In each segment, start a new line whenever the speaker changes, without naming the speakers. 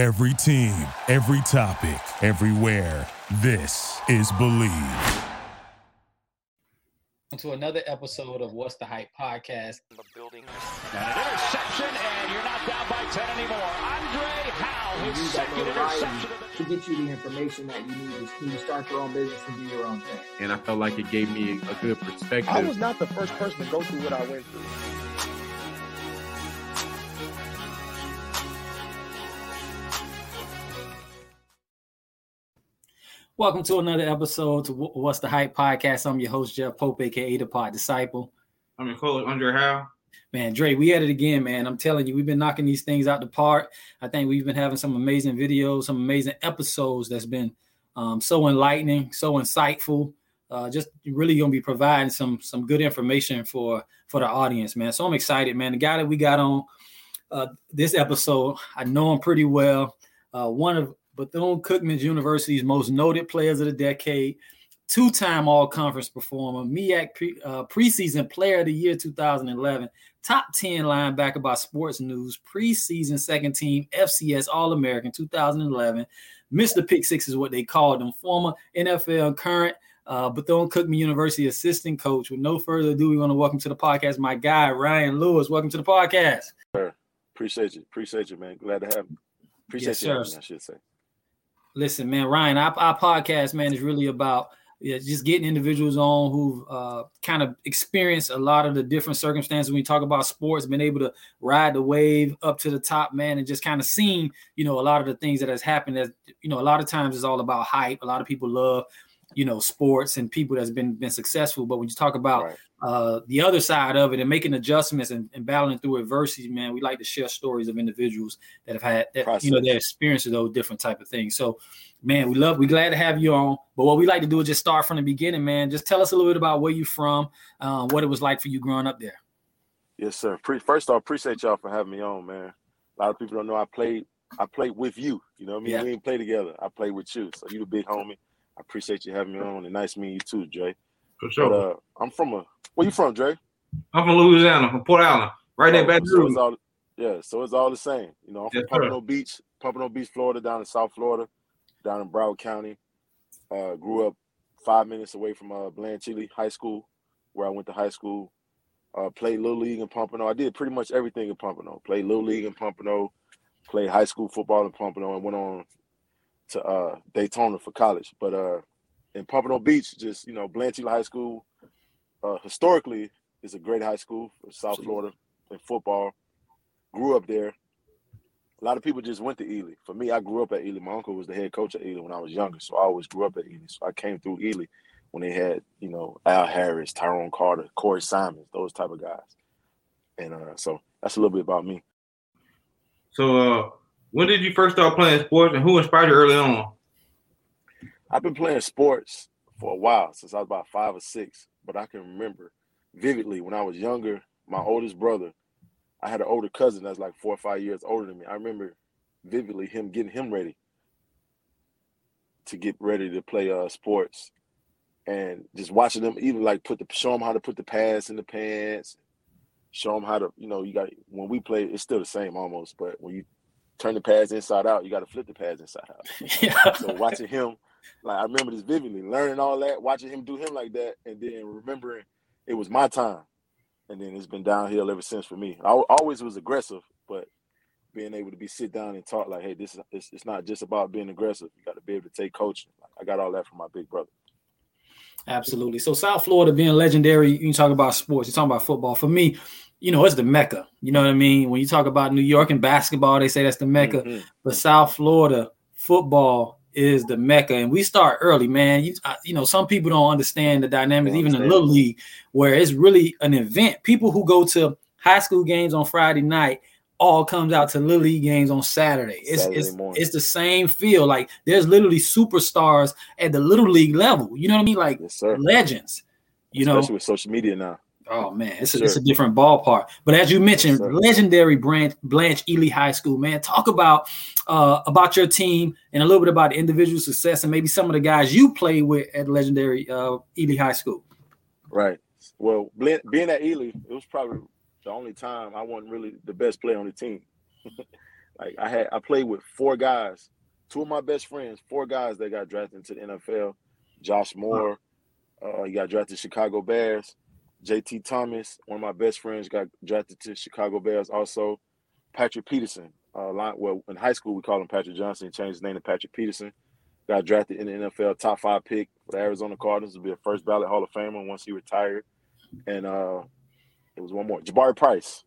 Every team, every topic, everywhere. This is Believe.
To another episode of What's the Hype podcast.
the building. And an interception, and you're not down by 10 anymore. Andre Hal, his second
notoriety
interception of
to get you the information that you need is can you start your own business and do your own thing.
and I felt like it gave me a good perspective.
I was not the first person to go through what I went through.
Welcome to another episode to What's the Hype podcast. I'm your host, Jeff Pope, aka the Pod Disciple.
I'm your coach, Andre Hal.
Man, Dre, we at it again, man. I'm telling you, we've been knocking these things out the park. I think we've been having some amazing videos, some amazing episodes that's been um, so enlightening, so insightful. Uh, just really gonna be providing some some good information for for the audience, man. So I'm excited, man. The guy that we got on uh, this episode, I know him pretty well. Uh, one of Bethune Cookman University's most noted players of the decade, two-time All-Conference performer, MEAC pre, uh, preseason Player of the Year 2011, top 10 linebacker by Sports News, preseason second team FCS All-American 2011. Mr. Pick Six is what they called him, former NFL current uh, Bethune Cookman University assistant coach. With no further ado, we want to welcome to the podcast my guy Ryan Lewis. Welcome to the podcast.
Appreciate you. Appreciate you, man. Glad to have you. Appreciate
Yes,
you,
sir.
having I should say.
Listen, man, Ryan, our, our podcast, man, is really about yeah, just getting individuals on who've uh, kind of experienced a lot of the different circumstances when we talk about sports, been able to ride the wave up to the top, man, and just kind of seen, you know, a lot of the things that has happened. That you know, a lot of times it's all about hype. A lot of people love, you know, sports and people that's been been successful. But when you talk about
Right.
uh, the other side of it and making adjustments and, and battling through adversity, man, we like to share stories of individuals that have had that you know
Process.
their experience of those different type of things. So, man, we love, we glad to have you on. But what we like to do is just start from the beginning, man. Just tell us a little bit about where you're from, um, what it was like for you growing up there.
Yes, sir. Pre- First off, appreciate y'all for having me on, man. A lot of people don't know I played. I played with you. You know what I mean?
Yeah.
We didn't play together. I played with you. So you the big homie. I appreciate you having me on, and nice meeting you too, Dre.
For sure.
But uh, I'm from a. Where you from, Dre?
I'm from Louisiana, from Port Allen, right there,
Oh,
Baton Rouge.
all, yeah, so it's all the same. You know, I'm from
Yes, sir.
Beach, Pompano Beach, Florida, down in South Florida, down in Broward County. Uh, grew up five minutes away from uh, Blanche Ely High School, where I went to high school. Uh, played little league in Pompano. I did pretty much everything in Pompano. Played little league in Pompano, played high school football in Pompano, and went on to uh, Daytona for college. But uh, in Pompano Beach, just you know, Blanche Ely High School, uh, historically is a great high school for South
Absolutely.
Florida in football. Grew up there. A lot of people just went to Ely. For me, I grew up at Ely. My uncle was the head coach at Ely when I was younger, so I always grew up at Ely. So I came through Ely when they had, you know, Al Harris, Tyrone Carter, Corey Simons, those type of guys. And uh, so that's a little bit about me.
So, uh, when did you first start playing sports, and who inspired you early on?
I've been playing sports for a while since I was about five or six, but I can remember vividly when I was younger. My oldest brother, I had an older cousin that's like four or five years older than me. I remember vividly him getting him ready to get ready to play uh sports, and just watching them even like put the show them how to put the pads in the pants, show them how to you know you got when we play it's still the same almost, but when you turn the pads inside out, you got to flip the pads inside out.
yeah.
So watching him, like I remember this vividly, learning all that, watching him do him like that, and then remembering it was my time, and then it's been downhill ever since for me. I always was aggressive, but being able to be sit down and talk like, hey, this is it's, it's not just about being aggressive. You got to be able to take coaching. Like, I got all that from my big brother.
Absolutely. So South Florida being legendary, you talk about sports, you talk about football. For me, you know, it's the Mecca. You know what I mean? When you talk about New York and basketball, they say that's the Mecca.
Mhm.
But South Florida football is the Mecca, and we start early, man. You, I- you know, some people don't understand the dynamics, even in little league, where it's really an event. People who go to high school games on Friday night all comes out to little league games on Saturday. It's
Saturday
it's,
morning.
it's the same feel. Like there's literally superstars at the little league level. You know what I mean? Like
Yes,
legends. You know,
with social media now.
Oh man, it's a,
Sure.
it's a different ballpark. But as you mentioned,
sir.
legendary Branch Blanche Ely High School, man. Talk about uh, about your team and a little bit about the individual success and maybe some of the guys you played with at legendary uh, Ely High School.
Right. Well, being at Ely, it was probably the only time I wasn't really the best player on the team. Like I had, I played with four guys, two of my best friends, four guys that got drafted into the NFL. Josh Moore, uh, he got drafted to Chicago Bears. JT Thomas, one of my best friends, got drafted to Chicago Bears. Also, Patrick Peterson. Uh, line, well, in high school we called him Patrick Johnson. Changed his name to Patrick Peterson. Got drafted in the NFL, top five pick for the Arizona Cardinals. To be a first ballot Hall of Famer once he retired. And uh, it was one more, Jabari Price.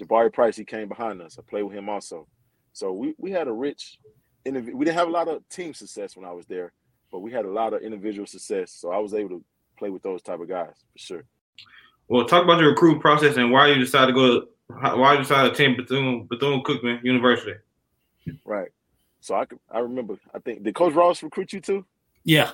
Jabari Price, he came behind us. I played with him also. So we we had a rich, we didn't have a lot of team success when I was there, but we had a lot of individual success. So I was able to play with those type of guys for sure.
Well, talk about your recruiting process and why you decided to go. To, why you decided to attend Bethune Bethune Cookman University.
Right. So I I remember. I think did Coach Ross recruit you too?
Yeah.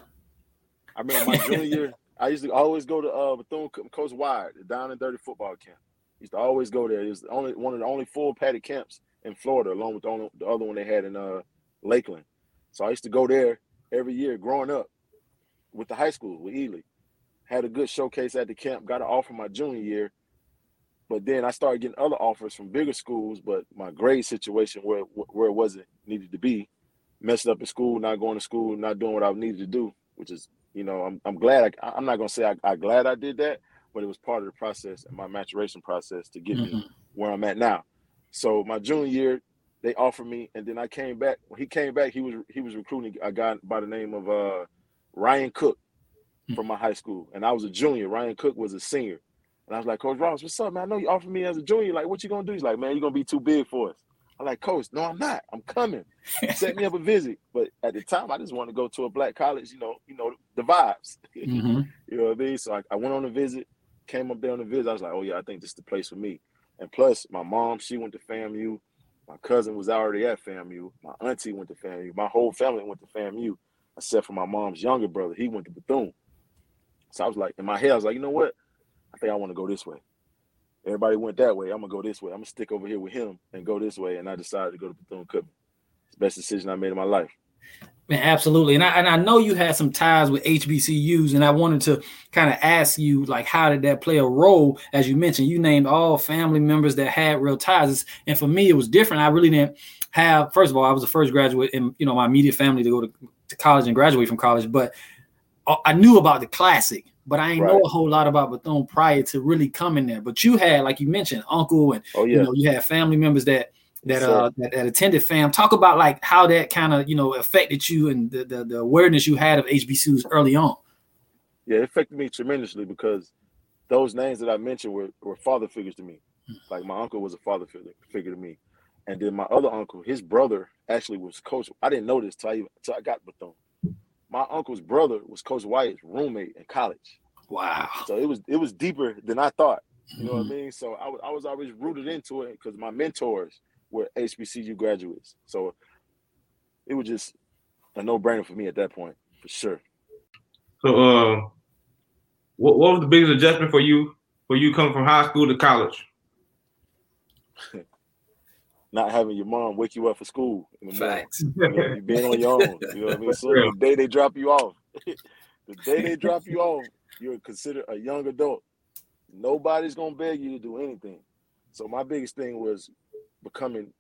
I remember my junior year. I used to always go to uh, Bethune Coach Wyatt, the down and dirty football camp. Used to always go there. It was the only one of the only full padded camps in Florida, along with the, only, the other one they had in uh, Lakeland. So I used to go there every year growing up with the high school with Ely had a good showcase at the camp, got an offer my junior year. But then I started getting other offers from bigger schools, but my grade situation where where it wasn't needed to be, messed up in school, not going to school, not doing what I needed to do, which is, you know, I'm I'm glad I, am not gonna say I, I glad I did that, but it was part of the process and my maturation process to get mm-hmm. me where I'm at now. So my junior year, they offered me, and then I came back. When he came back, he was he was recruiting a guy by the name of uh, Ryan Cook from my high school, and I was a junior. Ryan Cook was a senior, and I was like, Coach Ross, what's up, man? I know you offered me as a junior. Like, what you gonna do? He's like, man, you're gonna be too big for us. I'm like, Coach, no, I'm not. I'm coming. Set me up a visit. But at the time, I just wanted to go to a black college. You know, you know the vibes. Mm-hmm. you know what I mean? So I, I went on a visit, came up there on a visit. I was like, oh yeah, I think this is the place for me. And plus, my mom, she went to FAMU. My cousin was already at FAMU. My auntie went to FAMU. My whole family went to FAMU, except for my mom's younger brother. He went to Bethune. So I was like, in my head, I was like, you know what? I think I want to go this way. Everybody went that way. I'm gonna go this way. I'm gonna stick over here with him and go this way. And I decided to go to Bethune Cookman. It's the best decision I made in my life.
Man, absolutely. And I and I know you had some ties with HBCUs, and I wanted to kind of ask you, like, how did that play a role? As you mentioned, you named all family members that had real ties. And for me, it was different. I really didn't have, first of all, I was the first graduate in you know my immediate family to go to, to college and graduate from college, but I knew about the classic, but I ain't right. know a whole lot about Bethune prior to really coming there. But you had, like you mentioned, uncle and oh, yeah. you know, you had family members that that uh that, that, attended fam. Talk about like how that kind of you know affected you and the, the, the awareness you had of HBCUs early on.
Yeah, it affected me tremendously because those names that I mentioned were, were father figures to me. Hmm. Like my uncle was a father figure, figure to me. And then my other uncle, his brother actually was coach. I didn't know this till I, till I got Bethune my uncle's brother was Coach White's roommate in college.
Wow.
So it was it was deeper than I thought. You know mm-hmm. what I mm-hmm. mean? So I was I was always rooted into it because my mentors were HBCU graduates. So it was just a no brainer for me at that point, for sure.
So, uh, what what was the biggest adjustment for you for you coming from high school to college?
not having your mom wake you up for school in the Facts. morning. You, know, you being on your own. You know what I mean? So the day they drop you off, the day they drop you off, you're considered a young adult. Nobody's gonna beg you to do anything. So my biggest thing was becoming,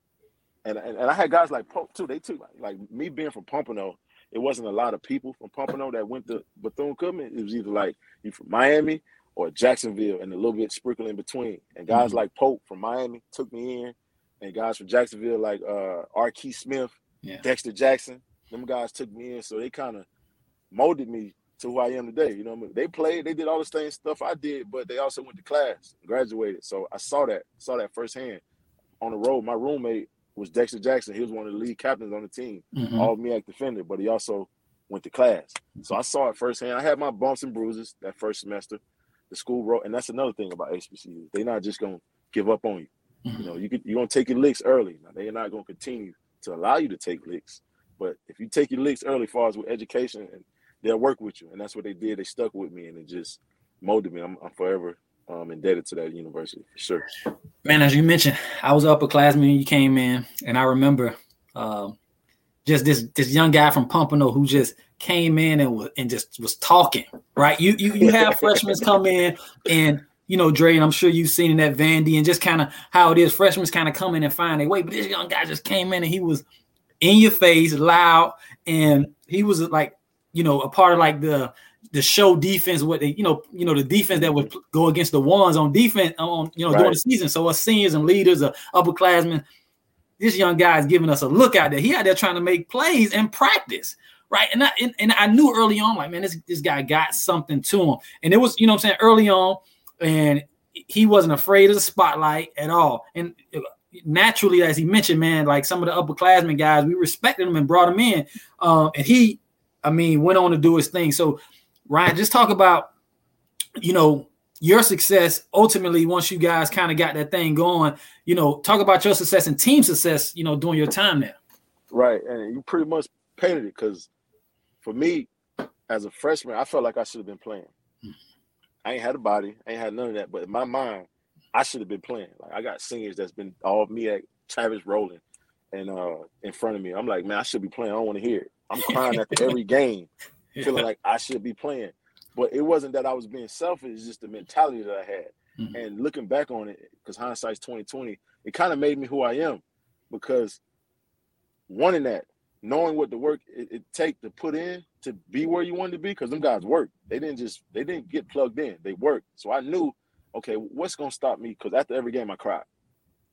and and, and I had guys like Pope too. They took like me being from Pompano. It wasn't a lot of people from Pompano that went to Bethune Cookman. It was either like you from Miami or Jacksonville, and a little bit sprinkled in between. And guys mm-hmm. like Pope from Miami took me in and guys from Jacksonville like uh R. Key Smith, yeah. Dexter Jackson, them guys took me in, so they kind of molded me to who I am today. You know, I mean? they played, they did all the same stuff I did, but they also went to class, graduated. So I saw that, saw that firsthand on the road. My roommate was Dexter Jackson. He was one of the lead captains on the team, mm-hmm. all MEAC defender, but he also went to class. So I saw it firsthand. I had my bumps and bruises that first semester. The school wrote, and that's another thing about HBCU. They're not just gonna give up on you. Mm-hmm. You know, you could, you're gonna take your licks early. Now they're not gonna continue to allow you to take licks, but if you take your licks early, as far as with education, and they'll work with you, and that's what they did. They stuck with me, and it just molded me. I'm, I'm forever um, indebted to that university for sure.
Man, as you mentioned, I was upperclassman when you came in, and I remember uh, just this this young guy from Pompano who just came in and was and just was talking. Right, you you you have freshmen come in and you know, Dre, and I'm sure you've seen in that Vandy and just kind of how it is. Freshmen kind of come in and find their way, but this young guy just came in and he was in your face, loud, and he was like, you know, a part of like the the show defense, what they, you know, you know, the defense that would go against the ones on defense on, you know, during the season. So us seniors and leaders, uh, upperclassmen, this young guy is giving us a look out there. He out there trying to make plays and practice, right? And I and, and I knew early on, like, man, this this guy got something to him, and it was, you know, what I'm saying early on, and he wasn't afraid of the spotlight at all, and. Naturally, as he mentioned, man, like some of the upperclassmen guys, we respected him and brought him in. Um, and he, I mean, went on to do his thing. So, Ryan, just talk about, you know, your success ultimately once you guys kind of got that thing going. You know, talk about your success and team success. You know, during your time there.
Right, and you pretty much painted it because for me, as a freshman, I felt like I should have been playing. I ain't had a body, I ain't had none of that, but in my mind, I should have been playing. Like I got seniors that's been all of me at Travis Rowland and uh in front of me. I'm like, man, I should be playing. I don't want to hear it. I'm crying after every game, feeling like I should be playing. But it wasn't that I was being selfish, it's just the mentality that I had.
Mhm.
And looking back on it, because hindsight's 2020, it kind of made me who I am because wanting that, knowing what the work it, it take to put in to be where you wanted to be, because them guys work. They didn't just they didn't get plugged in. They worked. So I knew, okay, what's gonna stop me? Because after every game I cried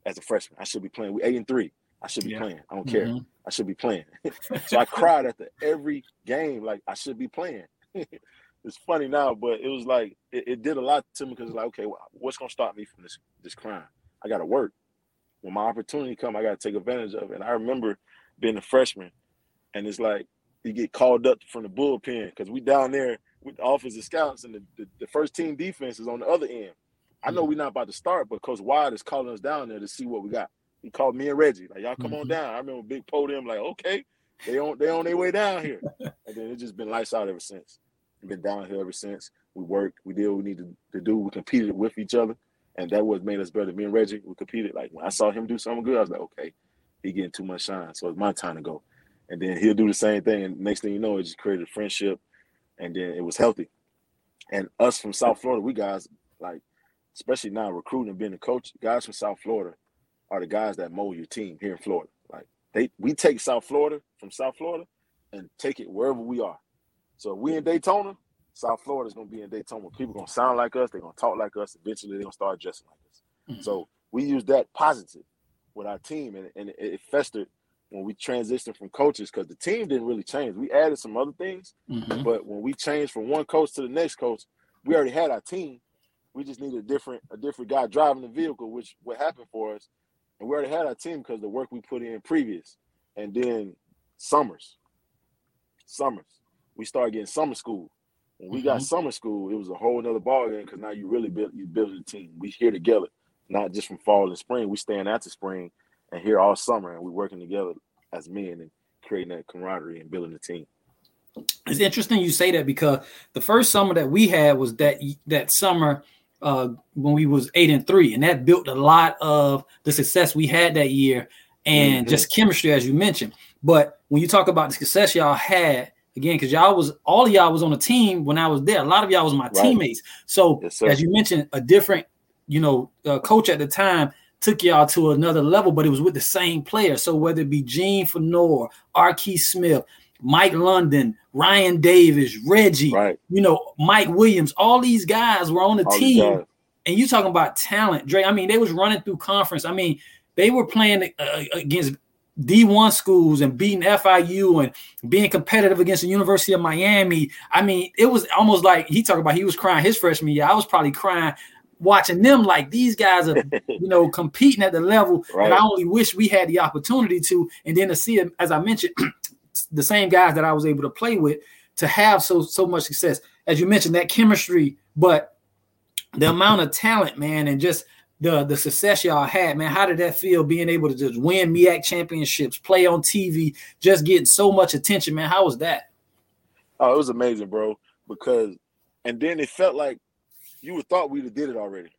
as a freshman. I should be playing. We eight and three. I should be
Yeah.
playing. I don't care.
Mhm.
I should be playing. so I cried after every game, like I should be playing. it's funny now, but it was like it, it did a lot to me because like, okay, wh- what's gonna stop me from this this crime? I gotta work. When my opportunity come, I gotta take advantage of it. And I remember being a freshman, and it's like you get called up from the bullpen because we down there with the offensive scouts, and the, the, the first team defense is on the other end. I know we're not about to start, but Coach Wyatt is calling us down there to see what we got. He called me and Reggie, like, y'all come on
Mhm.
down. I remember Big Podium, like, okay, they on they on their way down here. and then it's just been lights out ever since. Been down here ever since. We worked, we did what we needed to do. We competed with each other, and that was made us better. Me and Reggie, we competed. Like when I saw him do something good, I was like, okay, he getting too much shine, so it's my time to go. And then he'll do the same thing, and next thing you know, it just created a friendship, and then it was healthy. And us from South Florida, we guys like, especially now recruiting and being a coach, guys from South Florida are the guys that mold your team here in Florida. Like they, we take South Florida from South Florida and take it wherever we are. So if we in Daytona, South Florida is gonna be in Daytona. People gonna sound like us, they're gonna talk like us. Eventually, they're gonna start dressing like us.
Mhm.
So we use that positive with our team, and, and it, it festered when we transitioned from coaches because the team didn't really change. We added some other things,
Mhm.
but when we changed from one coach to the next coach, we already had our team. We just needed a different a different guy driving the vehicle, which what happened for us. And we already had our team because the work we put in previous. And then summers, summers, we started getting summer school. When we got
Mhm.
summer school, it was a whole nother ballgame because now you really build you build a team. We here together, not just from fall and spring. We staying after spring and here all summer, and we're working together as men and creating that camaraderie and building a team.
It's interesting you say that because the first summer that we had was that that summer uh, when we was eight and three, and that built a lot of the success we had that year and
Mhm.
just chemistry, as you mentioned. But when you talk about the success y'all had, again, because y'all was all of y'all was on a team when I was there. A lot of y'all was my
Right.
teammates. So
Yes,
as you mentioned, a different, you know, uh, coach at the time took y'all to another level, but it was with the same player. So whether it be Gene Fenor, R. Smith, Mike London, Ryan Davis, Reggie,
Right.
you know, Mike Williams, all these guys were on the
All
team. And you talking about talent, Dre. I mean, they was running through conference. I mean, they were playing uh, against D1 schools and beating FIU and being competitive against the University of Miami. I mean, it was almost like he talked about he was crying his freshman year. I was probably crying watching them like these guys are, you know, competing at the level
Right.
that I only wish we had the opportunity to. And then to see them, as I mentioned, the same guys that I was able to play with to have so so much success. As you mentioned, that chemistry, but the amount of talent, man, and just the the success y'all had, man. How did that feel being able to just win MEAC championships, play on TV, just getting so much attention, man? How was that?
Oh, it was amazing, bro. Because, and then it felt like you would thought we'd have did it already.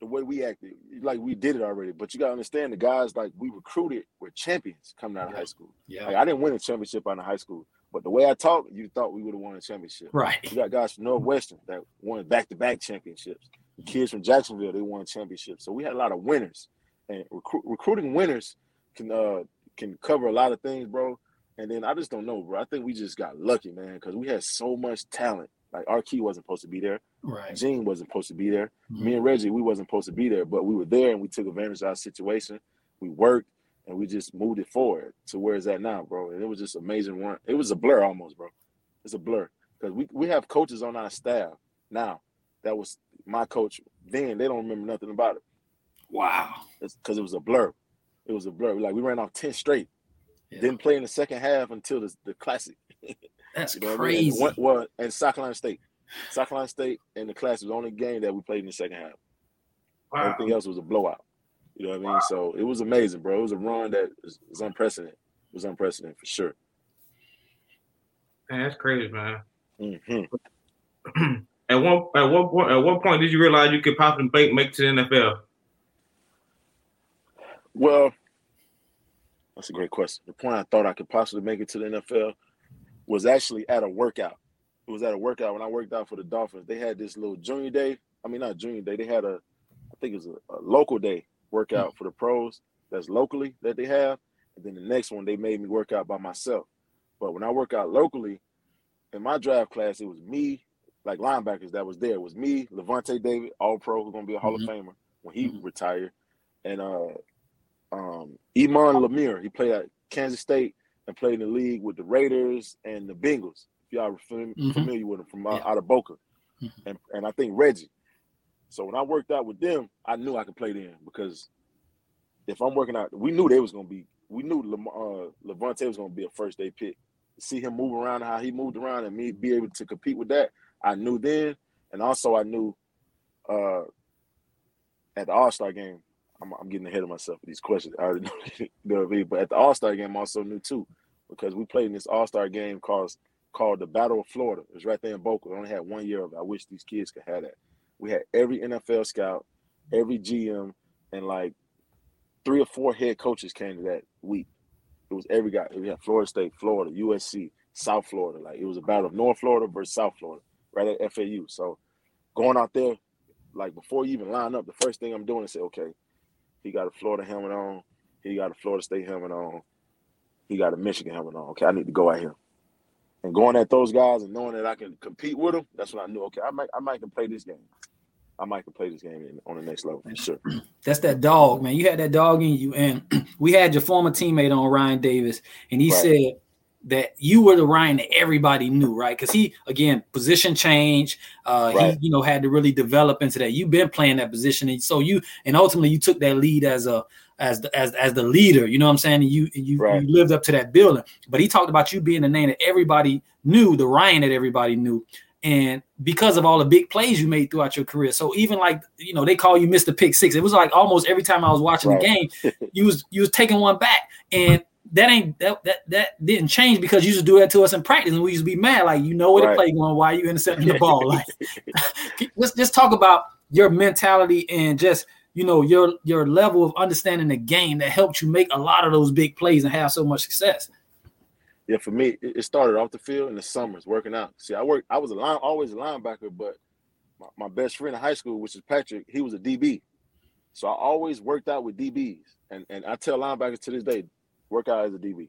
The way we acted, like we did it already. But you gotta understand, the guys like we recruited were champions coming out of
Yeah.
high school.
Yeah.
Like I didn't win a championship out of high school, But the way I talk, you thought we would have won a championship.
Right.
You got guys from Northwestern that won back-to-back championships. The kids from Jacksonville, they won championships. So we had a lot of winners. And recru- recruiting winners can uh can cover a lot of things, bro. And then I just don't know, bro. I think we just got lucky, man, because we had so much talent. Like our key wasn't supposed to be there.
Right.
Gene wasn't supposed to be there.
Mhm.
Me and Reggie, we wasn't supposed to be there, but we were there and we took advantage of our situation. We worked and we just moved it forward to where it's at now, bro. And it was just amazing run. It was a blur almost, bro. It's a blur because we we have coaches on our staff now. That was my coach then. They don't remember nothing about it.
Wow.
Because it was a blur. It was a blur. Like we ran off ten straight.
Yeah.
Didn't play in the second half until the, the classic.
That's
You know what I mean? And
crazy.
one- well, and South Carolina State. South Carolina State and the class was the only game that we played in the second half.
Wow.
Everything else was a blowout. You know what I mean? So it was amazing, bro. It was a run that was, was unprecedented. It was unprecedented for sure.
Man, that's crazy, man.
hmm
At one at one point at what point did you realize you could possibly make make it to the NFL?
Well, that's a great question. The point I thought I could possibly make it to the NFL was actually at a workout. Was at a workout when I worked out for the Dolphins. They had this little junior day. I mean, not junior day. They had a, I think it was a, a local day workout for the pros that's locally that they have. And then the next one, they made me work out by myself. But when I work out locally, in my draft class, it was me, like linebackers that was there. It was me, Lavonte David, all pro, who's gonna be a Hall
Mhm.
of Famer when he
Mhm.
retired, and uh um Iman Lamur. He played at Kansas State and played in the league with the Raiders and the Bengals. Y'all are fam-
Mhm.
familiar with him from
Yeah.
out of Boca,
Mhm.
and and I think Reggie. So when I worked out with them, I knew I could play them because if I'm working out, we knew they was gonna be. We knew Lam- uh, Lavonte was gonna be a first day pick. See him move around how he moved around and me be able to compete with that. I knew then, and also I knew uh, at the All Star game. I'm, I'm getting ahead of myself with these questions. I already know, you know what I mean. But at the All Star game, I also knew too because we played in this All Star game called called the Battle of Florida. It was right there in Boca. We only had one year of it. I wish these kids could have that. We had every NFL scout, every GM, and like three or four head coaches came to that week. It was every guy. We had Florida State, Florida, USC, South Florida. Like it was a battle of North Florida versus South Florida, right at FAU. So going out there, like before you even line up, the first thing I'm doing is say, okay, he got a Florida helmet on, he got a Florida State helmet on, he got a Michigan helmet on. Okay, I need to go out here. And going at those guys and knowing that I can compete with them, that's when I knew, okay, I might I might can play this game. I might can play this game on the next level for sure.
That's that dog, man. You had that dog in you. And we had your former teammate on Ryan Davis, and he
Right.
said that you were the Ryan that everybody knew, right? Because he again position change. Uh
Right.
he, you know, had to really develop into that. You've been playing that position, and so you and ultimately you took that lead as a as the as as the leader, you know what I'm saying? You you,
Right.
you lived up to that building. But he talked about you being the name that everybody knew, the Ryan that everybody knew. And because of all the big plays you made throughout your career. So even like, you know, they call you Mr. Pick Six. It was like almost every time I was watching the game, you was you was taking one back. And that ain't that that that didn't change because you used to do that to us in practice and we used to be mad. Like, you know where
Right.
the play going, why are you intercepting the ball? Like let's just talk about your mentality and just you know your your level of understanding the game that helped you make a lot of those big plays and have so much success.
Yeah, for me, it started off the field in the summers working out. See, I worked. I was a line, always a linebacker, but my, my best friend in high school, which is Patrick, he was a DB. So I always worked out with DBs, and and I tell linebackers to this day, work out as a DB.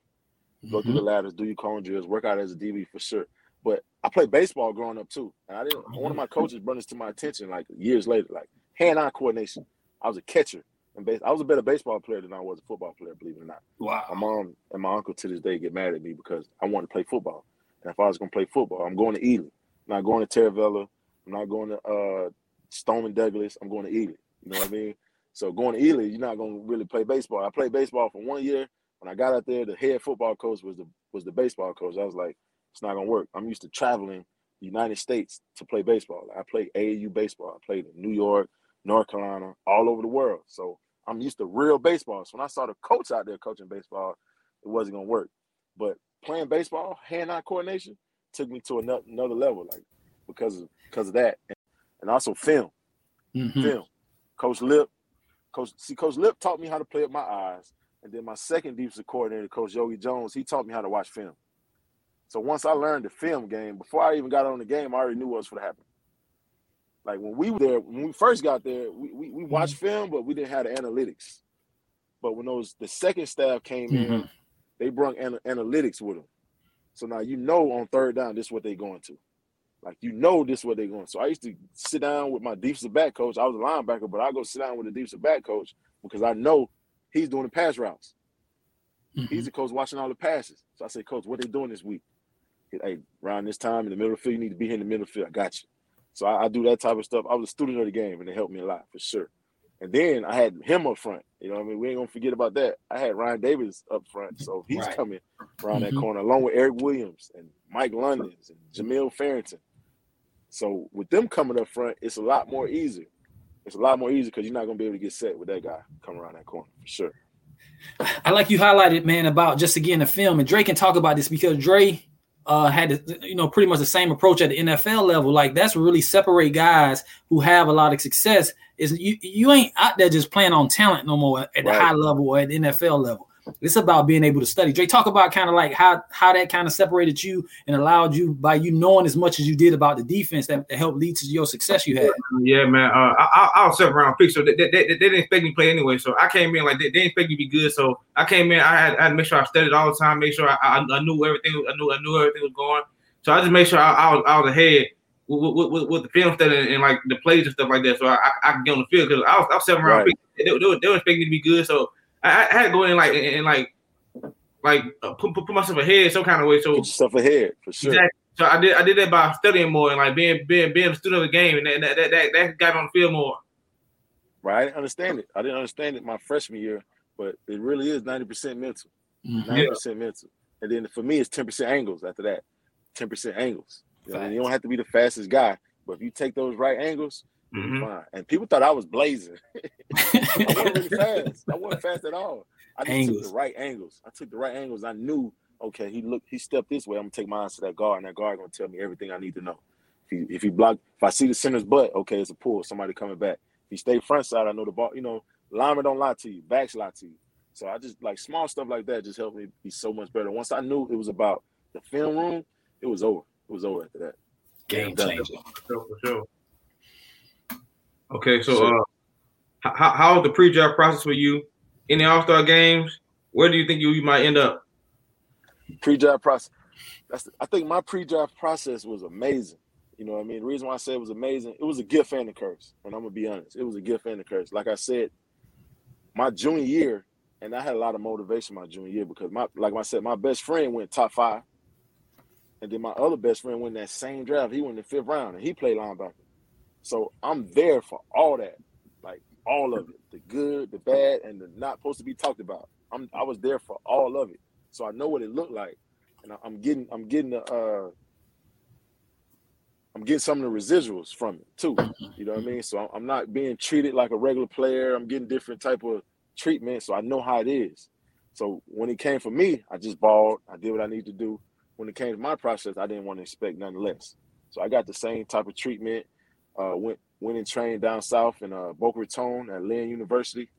Go through mm-hmm. the ladders, do your cone drills, work out as a DB for sure. But I played baseball growing up too, and I didn't. One of my coaches brought this to my attention like years later, like hand-eye coordination. I was a catcher, and base, I was a better baseball player than I was a football player, believe it or not.
Wow.
My mom and my uncle to this day get mad at me because I wanted to play football. And if I was going to play football, I'm going to Ely. I'm not going to Taravella. I'm not going to uh, Stoneman Douglas. I'm going to Ely. You know what I mean? So going to Ely, you're not going to really play baseball. I played baseball for one year. When I got out there, the head football coach was the was the baseball coach. I was like, it's not going to work. I'm used to traveling the United States to play baseball. I played AAU baseball. I played in New York, North Carolina, all over the world. So I'm used to real baseball. So when I saw the coach out there coaching baseball, it wasn't gonna work. But playing baseball, hand-eye coordination, took me to another, another level, like because of because of that, and, and also film,
Mhm.
film. Coach Lip, Coach see Coach Lip taught me how to play with my eyes, and then my second defensive coordinator, Coach Yogi Jones, he taught me how to watch film. So once I learned the film game, before I even got on the game, I already knew what was going to happen. Like when we were there, when we first got there, we, we, we watched film, but we didn't have the analytics. But when those the second staff came in,
Mhm.
they brought ana- analytics with them. So now you know on third down, this is what they're going to. Like you know this is what they're going. So I used to sit down with my defensive back coach. I was a linebacker, but I go sit down with the defensive back coach because I know he's doing the pass routes. He's the coach watching all the passes. So I say, Coach, what they doing this week? Hey, around this time in the middle of the field, you need to be here in the middle of the field. I got you. So I, I do that type of stuff. I was a student of the game, and it helped me a lot for sure. And then I had him up front. You know, what I mean, we ain't gonna forget about that. I had Ryan Davis up front, so he's
Right.
coming around that
Mhm.
corner along with Eric Williams and Mike Londons and Jamil Farrington. So with them coming up front, it's a lot more easy. It's a lot more easy because you're not gonna be able to get set with that guy coming around that corner for sure.
I like you highlighted, man, about just again the film, and Dre can talk about this because Dre uh, had, you know, pretty much the same approach at the NFL level. Like that's really separate guys who have a lot of success. Is you you ain't out there just playing on talent no more at the
Right.
high level or at the NFL level. It's about being able to study. Dre, talk about kind of like how how that kind of separated you and allowed you by you knowing as much as you did about the defense that, that helped lead to your success you had.
Yeah, man. Uh, I, I, I was seven round pick, so they, they, they, they didn't expect me to play anyway. So I came in like they, they didn't expect me to be good. So I came in. I had, I had to make sure I studied all the time, make sure I, I, I knew everything. I knew I knew everything was going. So I just made sure I, I was I was ahead with, with, with, with the film study and, and, like the plays and stuff like that. So I, I, I could get on the field because I was, I was seven round
Right.
pick. They, they, they, were expecting me to be good. So I, I had to go in like and, and like like uh, put, put put myself ahead some kind of way. So
Put yourself ahead for sure.
Exactly. So I did I did that by studying more and like being being being a student of the game, and that that that, that got me on the field more.
Right? I didn't understand it. I didn't understand it my freshman year, but it really is 90% mental.
Mhm.
90% mental. And then for me, it's 10% angles after that. 10% angles. You, know, what I mean? you don't have to be the fastest guy, but if you take those right angles, you're
Mhm.
fine. And people thought I was blazing. I wasn't really fast. I wasn't fast at all. I just took
Angles.
the right angles. I took the right angles. I knew, okay, he looked, he stepped this way. I'm gonna take my eyes to that guard, and that guard gonna tell me everything I need to know. If he if he block, if I see the center's butt, okay, it's a pull. Somebody coming back. If he stay front side, I know the ball. You know, linemen don't lie to you. Backs lie to you. So I just like small stuff like that just helped me be so much better. Once I knew it was about the film room, it was over. It was over after that.
Game
Done.
changer.
For sure, for sure. Okay, so
Sure.
uh, how how was the pre-draft process for you in the All Star games? Where do you think you, you might end up?
pre-draft process. That's I think my pre-draft process was amazing. You know what I mean? The reason why I say it was amazing, it was a gift and a curse. And I'm gonna be honest, it was a gift and a curse. Like I said, my junior year, and I had a lot of motivation my junior year because my like I said, my best friend went top five. And then my other best friend went that same draft. He went in the fifth round and he played linebacker. So I'm there for all that. Like all of it. The good, the bad, and the not supposed to be talked about. I'm I was there for all of it. So I know what it looked like. And I- I'm getting I'm getting the uh I'm getting some of the residuals from it too. You know what I mean? So I'm- I'm not being treated like a regular player. I'm getting different type of treatment. So I know how it is. So when it came for me, I just balled. I did what I need to do. When it came to my process, I didn't want to expect nothing less. So I got the same type of treatment. Uh, went went and trained down south in uh, Boca Raton at Lynn University.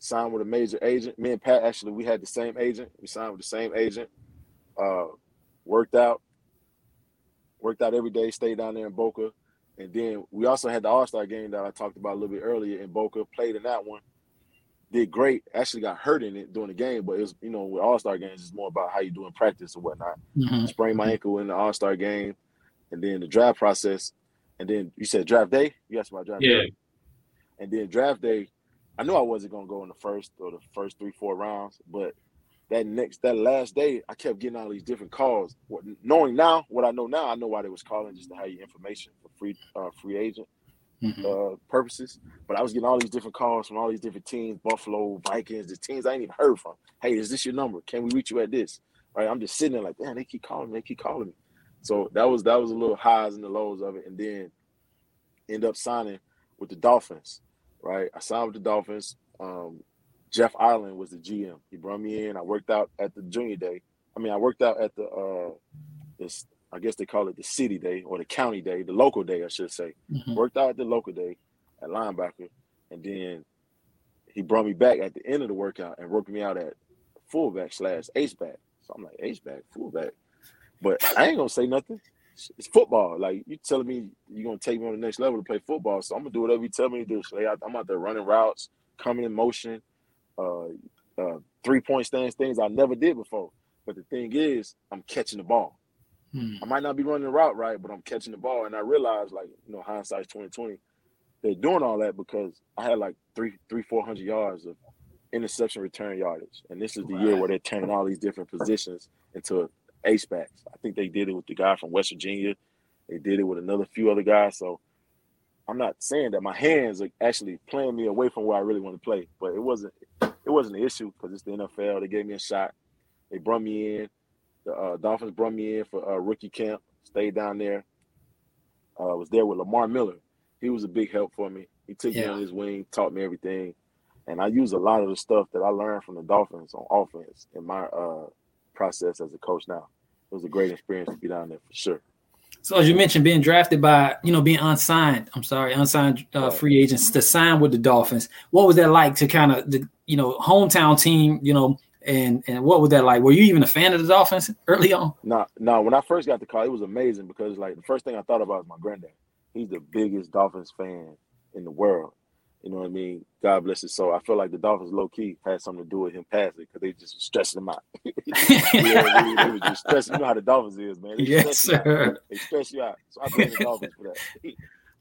Signed with a major agent. Me and Pat actually we had the same agent. We signed with the same agent. Uh, worked out, worked out every day. Stayed down there in Boca, and then we also had the All Star game that I talked about a little bit earlier in Boca. Played in that one. Did great. Actually got hurt in it during the game, but it was you know with All Star games it's more about how you do in practice or whatnot
Mhm.
sprained my ankle in the All Star game, and then the draft process, and then you said draft day. You asked about draft
Yeah.
day, and then draft day. I knew I wasn't gonna go in the first or the first three four rounds, but that next that last day, I kept getting all these different calls. What, knowing now what I know now, I know why they was calling just to have your information for free uh, free agent
Mhm.
uh, purposes. But I was getting all these different calls from all these different teams, Buffalo, Vikings, the teams I ain't even heard from. Hey, is this your number? Can we reach you at this? Right? I'm just sitting there like, damn, they keep calling me, they keep calling me. So that was that was a little highs and the lows of it, and then end up signing with the Dolphins. Right? I signed with the Dolphins. Um, Jeff Ireland was the GM. He brought me in. I worked out at the junior day. I mean, I worked out at the uh, this I guess they call it the city day or the county day, the local day, I should say
Mhm.
worked out at the local day at linebacker, and then he brought me back at the end of the workout and worked me out at fullback slash ace back. So I'm like ace back, fullback, But I ain't gonna say nothing. It's- football. Like you telling me you're gonna take me on the next level to play football, so I'm gonna do whatever you tell me to do. So I- I'm out there running routes, coming in motion, uh, uh, three point stands, things I never did before. But the thing is, I'm catching the ball.
Hmm.
I might not be running the route right, but I'm catching the ball. And I realized, like, you know, hindsight's 2020, they're doing all that because I had like three, three, four hundred yards of interception return yardage. And this is the year where they're turning all these different positions into ace backs. I think they did it with the guy from West Virginia. They did it with another few other guys. So I'm not saying that my hands are actually playing me away from where I really want to play, but it wasn't it wasn't an issue because it's the NFL. They gave me a shot. They brought me in. The uh, Dolphins brought me in for uh, rookie camp. Stayed down there. Uh, was there with Lamar Miller. He was a big help for me. He took me on his wing, taught me everything, and I use a lot of the stuff that I learned from the Dolphins on offense in my uh, process as a coach. Now, it was a great experience to be down there for sure.
So as you mentioned, being drafted by you know being unsigned, I'm sorry, unsigned uh, free agents to sign with the Dolphins. What was that like to kind of the you know hometown team? You know, and and what was that like? Were you even a fan of the Dolphins early on?
No, now, when I first got the call, it was amazing because like the first thing I thought about was my granddad. He's the biggest Dolphins fan in the world. You know what I mean? God bless his soul. I feel like the Dolphins low key had something to do with him passing because they just stressing him out. yeah, they, they was just stressing. You know how the Dolphins is, man. They
Yes,
stress you out.
sir.
They stress you out. So I blame the Dolphins for that.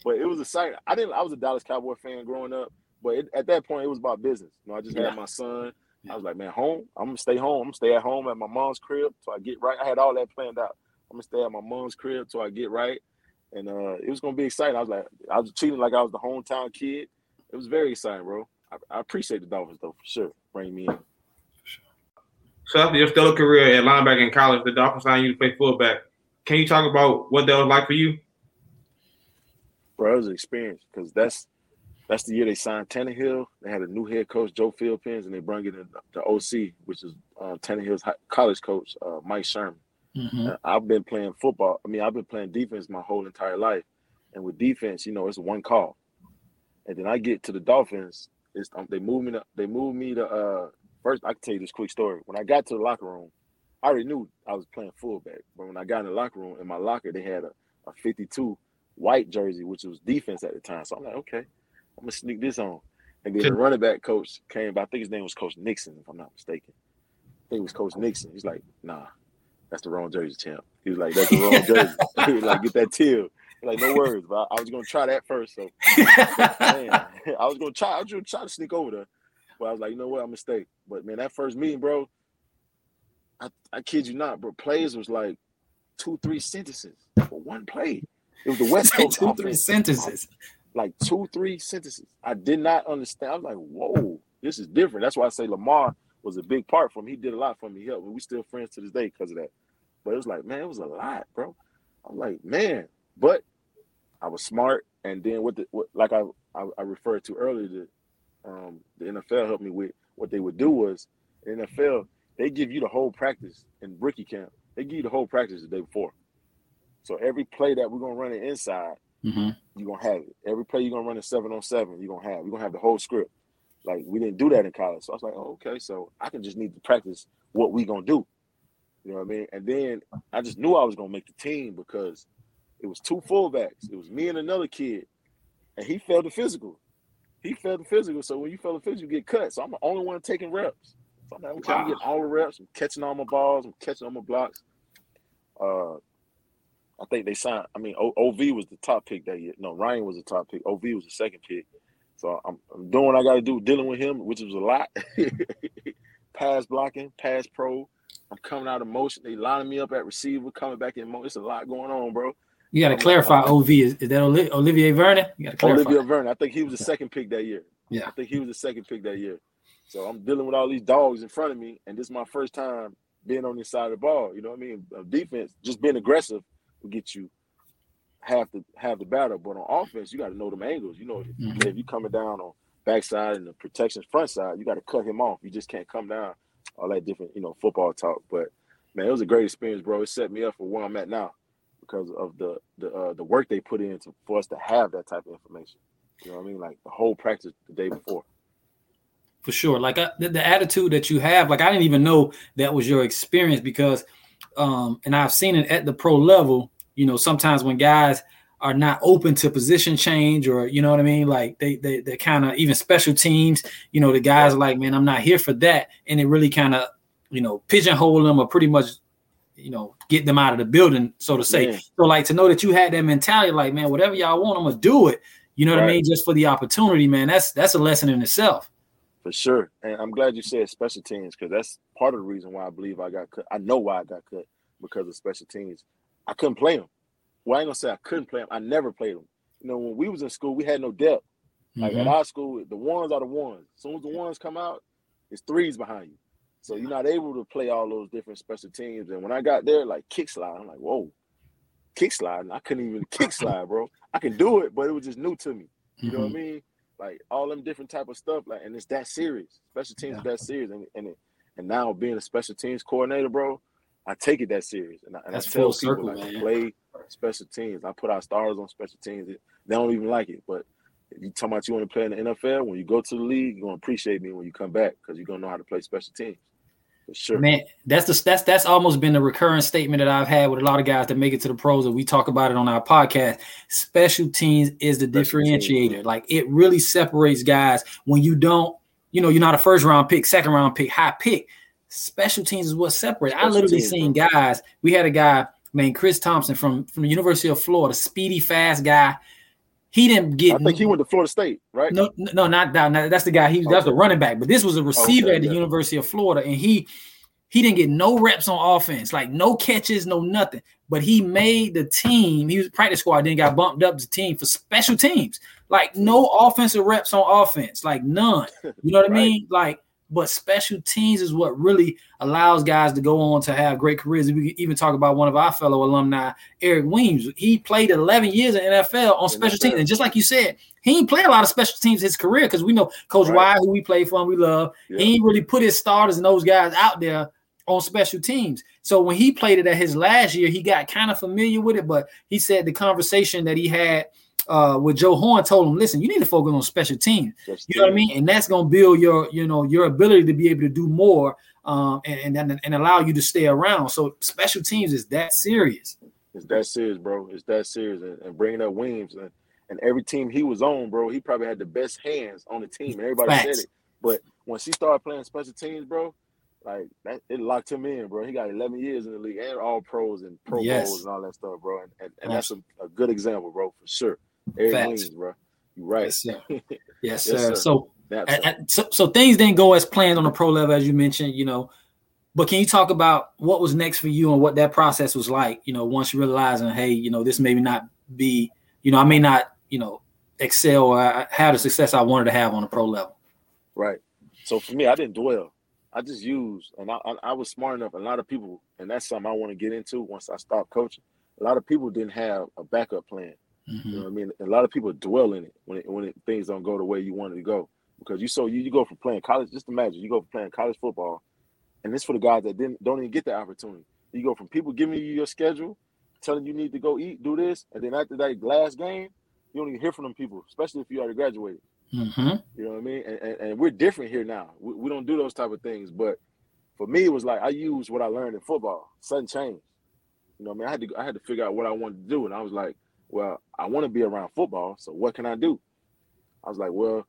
But it was a sight. I didn't. I was a Dallas Cowboy fan growing up, but it, at that point, it was about business. You know, I just
Yeah.
had my son. I was like, man, home. I'm gonna stay home. I'm gonna stay at home at my mom's crib till I get right. I had all that planned out. I'm gonna stay at my mom's crib till I get right, and uh, it was gonna be exciting. I was like, I was treating like I was the hometown kid. It was very exciting, bro. I, I appreciate the Dolphins though for sure. Bring me in.
So after your stellar career at linebacker in college, the Dolphins signed you to play fullback. Can you talk about what that was like for you?
bro. It was an experience because that's that's the year they signed Tannehill. They had a new head coach, Joe Philbins, and they brought in the, the OC, which is uh, Tannehill's hi- college coach, uh, Mike Sherman.
Mhm.
Uh, I've been playing football. I mean, I've been playing defense my whole entire life, and with defense, you know, it's one call. And then I get to the Dolphins. It's um, they move me. To, they move me to. Uh, first, I can tell you this quick story. When I got to the locker room, I already knew I was playing fullback. But when I got in the locker room, in my locker, they had a, a 52 white jersey, which was defense at the time. So I'm like, okay, I'm gonna sneak this on. And then the running back coach came by. I think his name was Coach Nixon, if I'm not mistaken. I think it was Coach Nixon. He's like, nah, that's the wrong jersey, champ. He was like, that's the wrong jersey. he was like, get that teal. Like, no worries, but I was gonna try that first. So man, I was gonna try. I was gonna try to sneak over there, but I was like, you know what, I'm mistake. But man, that first meeting, bro, I, I kid you not, bro. Plays was like two, three sentences for one play. It was the West Coast
two, three sentences.
Like two, three sentences. I did not understand. I was like, whoa, this is different. That's why I say Lamar was a big part for me. He did a lot for me. He helped me. We still friends to this day because of that. But it was like, man, it was a lot, bro. I'm like, man, but I was smart. And then what the what, like I, I I referred to earlier, the um the NFL helped me with what they would do was the NFL they give you the whole practice in rookie camp. They give you the whole practice the day before. So every play that we're gonna run it inside,
Mhm.
you're gonna have it. Every play you're gonna run it seven on seven, you're gonna have. You're gonna have the whole script. Like we didn't do that in college. So I was like, oh, okay, so I can just need to practice what we gonna do. You know what I mean? And then I just knew I was gonna make the team because it was two fullbacks. It was me and another kid, and he failed the physical. He failed the physical. So when you fail the physical, you get cut. So I'm the only one taking reps. So I'm like, okay, I'm getting all the reps. I'm catching all my balls. I'm catching all my blocks. Uh, I think they signed. I mean, o- Ov was the top pick that year. No, Ryan was the top pick. Ov was the second pick. So I'm, I'm doing what I got to do, dealing with him, which was a lot. pass blocking, pass pro. I'm coming out of motion. They lining me up at receiver, coming back in motion. It's a lot going on, bro.
You got to clarify. Ov is, is that Olivier Vernon? You got to clarify.
Olivier Vernon. I think he was the second pick that year.
Yeah.
I think he was the second pick that year. So I'm dealing with all these dogs in front of me, and this is my first time being on this side of the ball. You know what I mean? Of defense, just being aggressive will get you half the half the battle. But on offense, you got to know them angles. You know, if,
Mhm.
if you coming down on backside and the protection's front side, you got to cut him off. You just can't come down. All that different, you know, football talk. But man, it was a great experience, bro. It set me up for where I'm at now because of the the uh, the work they put into for us to have that type of information. You know what I mean? Like the whole practice the day before.
for sure. Like the, the attitude that you have, like I didn't even know that was your experience because um, and I've seen it at the pro level. You know, sometimes when guys are not open to position change or you know what I mean, like they they they kind of even special teams. You know, the guys are like, man, I'm not here for that, and it really kind of you know pigeonhole them or pretty much you know get them out of the building, so to say.
Yeah.
So like to know that you had that mentality, like man, whatever y'all want, I'm gonna do it. You know what I mean? Just for the opportunity, man. That's that's a lesson in itself.
For sure. And I'm glad you said special teams because that's part of the reason why I believe I got cut. I know why I got cut because of special teams. I couldn't play them. Well, I ain't gonna say I couldn't play them. I never played them. You know, when we was in school, we had no depth. Like
Mhm.
at our school, the ones are the ones. As soon as the ones come out, it's threes behind you. So you're not able to play all those different special teams. And when I got there, like kick slide, I'm like, whoa, kick sliding. I couldn't even kick slide, bro. I can do it, but it was just new to me. You know what I mm-hmm. mean? Like all them different type of stuff, like, and it's that serious. Special teams is that serious, and and it, and now being a special teams coordinator, bro, I take it that serious, and I, and I tell people
circle,
like
man.
play special teams. I put our stars on special teams. They don't even like it, but if you talking about you want to play in the NFL, when you go to the league, you're gonna appreciate me when you come back because you're gonna know how to play special teams. Sure.
Man, that's the that's that's almost been the recurring statement that I've had with a lot of guys that make it to the pros, and we talk about it on our podcast. Special teams is the
Special
differentiator.
man.
like it really separates guys when you don't, you know, you're not a first round pick, second round pick, high pick. Special teams is what separates. I literally
teams,
seen guys. We had a guy named Chris Thompson from from the University of Florida, speedy, fast guy. He didn't get
I think he went to Florida State, right?
no, no, not that. no, That's the guy. He that's the running back. But this was a receiver
Okay,
at the
yeah.
University of Florida, and he he didn't get no reps on offense, like no catches, no nothing. But he made the team. He was practice squad, then got bumped up to team for special teams. Like no offensive reps on offense, like none. You know what I mean? Like, but special teams is what really allows guys to go on to have great careers. If we can even talk about one of our fellow alumni, Eric Weems. He played 11 years in NFL on special teams, and just like you said, he ain't played a lot of special teams his career because we know Coach
Right.
Who we play for and we love,
Yeah.
he ain't really put his starters and those guys out there on special teams. So when he played it at his last year, he got kind of familiar with it. But he said the conversation that he had uh, with Joe Horn told him, "Listen, you need to focus on special teams. You know what I mean? And that's gonna build your, you know, your ability to be able to do more, um, and and and allow you to stay around. So special teams is that serious.
It's that serious, bro. It's that serious. And, and bringing up Weems and, and every team he was on, bro, he probably had the best hands on the team. And Everybody
Facts.
said it. But once he started playing special teams, bro, like that, it locked him in, bro. He got 11 years in the league and all pros and pro
Yes.
bowls and all that stuff, bro. And, and, and that's a, a good example, bro, for sure. Eric
Facts.
Bro. You right.
Yes, sir. Yes,
Yes,
sir.
sir.
So
That's
And- and so, so things didn't go as planned on the pro level, as you mentioned, you know. But can you talk about what was next for you and what that process was like? You know, once you realizing, hey, you know, this may not be, you know, I may not, you know, excel or I- have the success I wanted to have on the pro level.
Right. So for me, I didn't dwell. I just used, and I, I, I was smart enough. A lot of people, and that's something I want to get into once I stop coaching. A lot of people didn't have a backup plan. You know what I mean? A lot of people dwell in it when it, when it, things don't go the way you wanted to go because you so you, you go from playing college. Just imagine you go from playing college football, and this for the guys that didn't don't even get the opportunity. You go from people giving you your schedule, telling you need to go eat, do this, and then after that last game, you don't even hear from them people, especially if you already graduated.
Mm-hmm.
You know what I mean? And, and, and we're different here now. We, we don't do those type of things. But for me, it was like I used what I learned in football. Sudden change. You know what I mean? I had to I had to figure out what I wanted to do, and I was like, well, I want to be around football. So what can I do? I was like, well,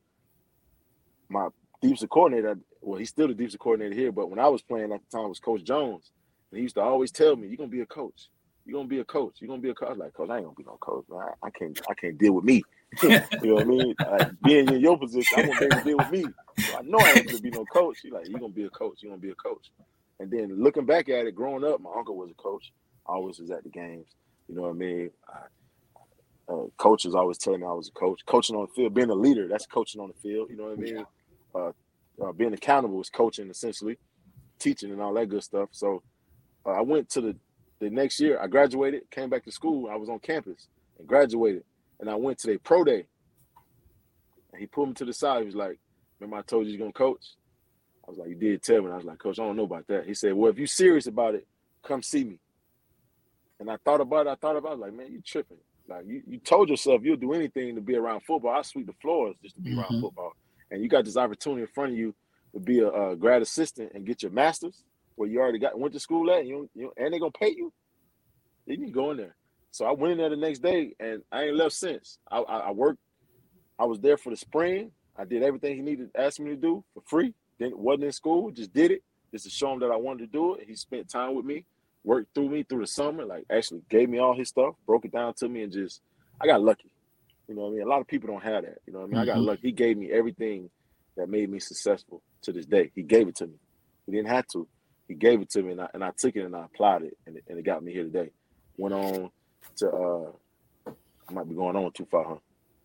my defensive coordinator. Well, he's still the defensive coordinator here, but when I was playing at the time was Coach Jones, and he used to always tell me, "You're gonna be a coach. You're gonna be a coach. You're gonna be a coach." I was like, "Coach, I ain't gonna be no coach. Man. I, I can't. I can't deal with me." you know what I mean? Like, being in your position, I want them to deal with me. So I know I ain't gonna be no coach. He's like, "You're gonna be a coach. You're gonna be a coach." And then looking back at it, growing up, my uncle was a coach. I always was at the games. You know what I mean? I, uh, coaches always telling me I was a coach. Coaching on the field, being a leader, that's coaching on the field. You know what I mean? Uh, uh, being accountable is coaching essentially, teaching and all that good stuff. So uh, I went to the the next year. I graduated, came back to school. I was on campus and graduated, and I went to their pro day. And he pulled me to the side. He was like, "Remember I told you you're gonna coach?" I was like, "You did tell me." And I was like, "Coach, I don't know about that." He said, "Well, if you're serious about it, come see me." And I thought about it. I thought about it. Like, man, you tripping. Like, you, you told yourself you'll do anything to be around football. I sweep the floors just to be around
Mhm.
football. And you got this opportunity in front of you to be a, a grad assistant and get your master's. where you already got went to school at, you, you and they're gonna pay you, then you can go in there. So I went in there the next day, and I ain't left since. I, I, I worked. I was there for the spring. I did everything he needed, asked me to do for free. Then wasn't in school, just did it just to show him that I wanted to do it. He spent time with me, worked through me through the summer, like actually gave me all his stuff, broke it down to me, and just I got lucky. You know what I mean? A lot of people don't have that. You know what I mean? I got
Mhm.
lucky. He gave me everything that made me successful to this day. He gave it to me. He didn't have to. He gave it to me, and I, and I took it and I applied it, and it, and it got me here today. Went on to uh, I might be going on too far, huh?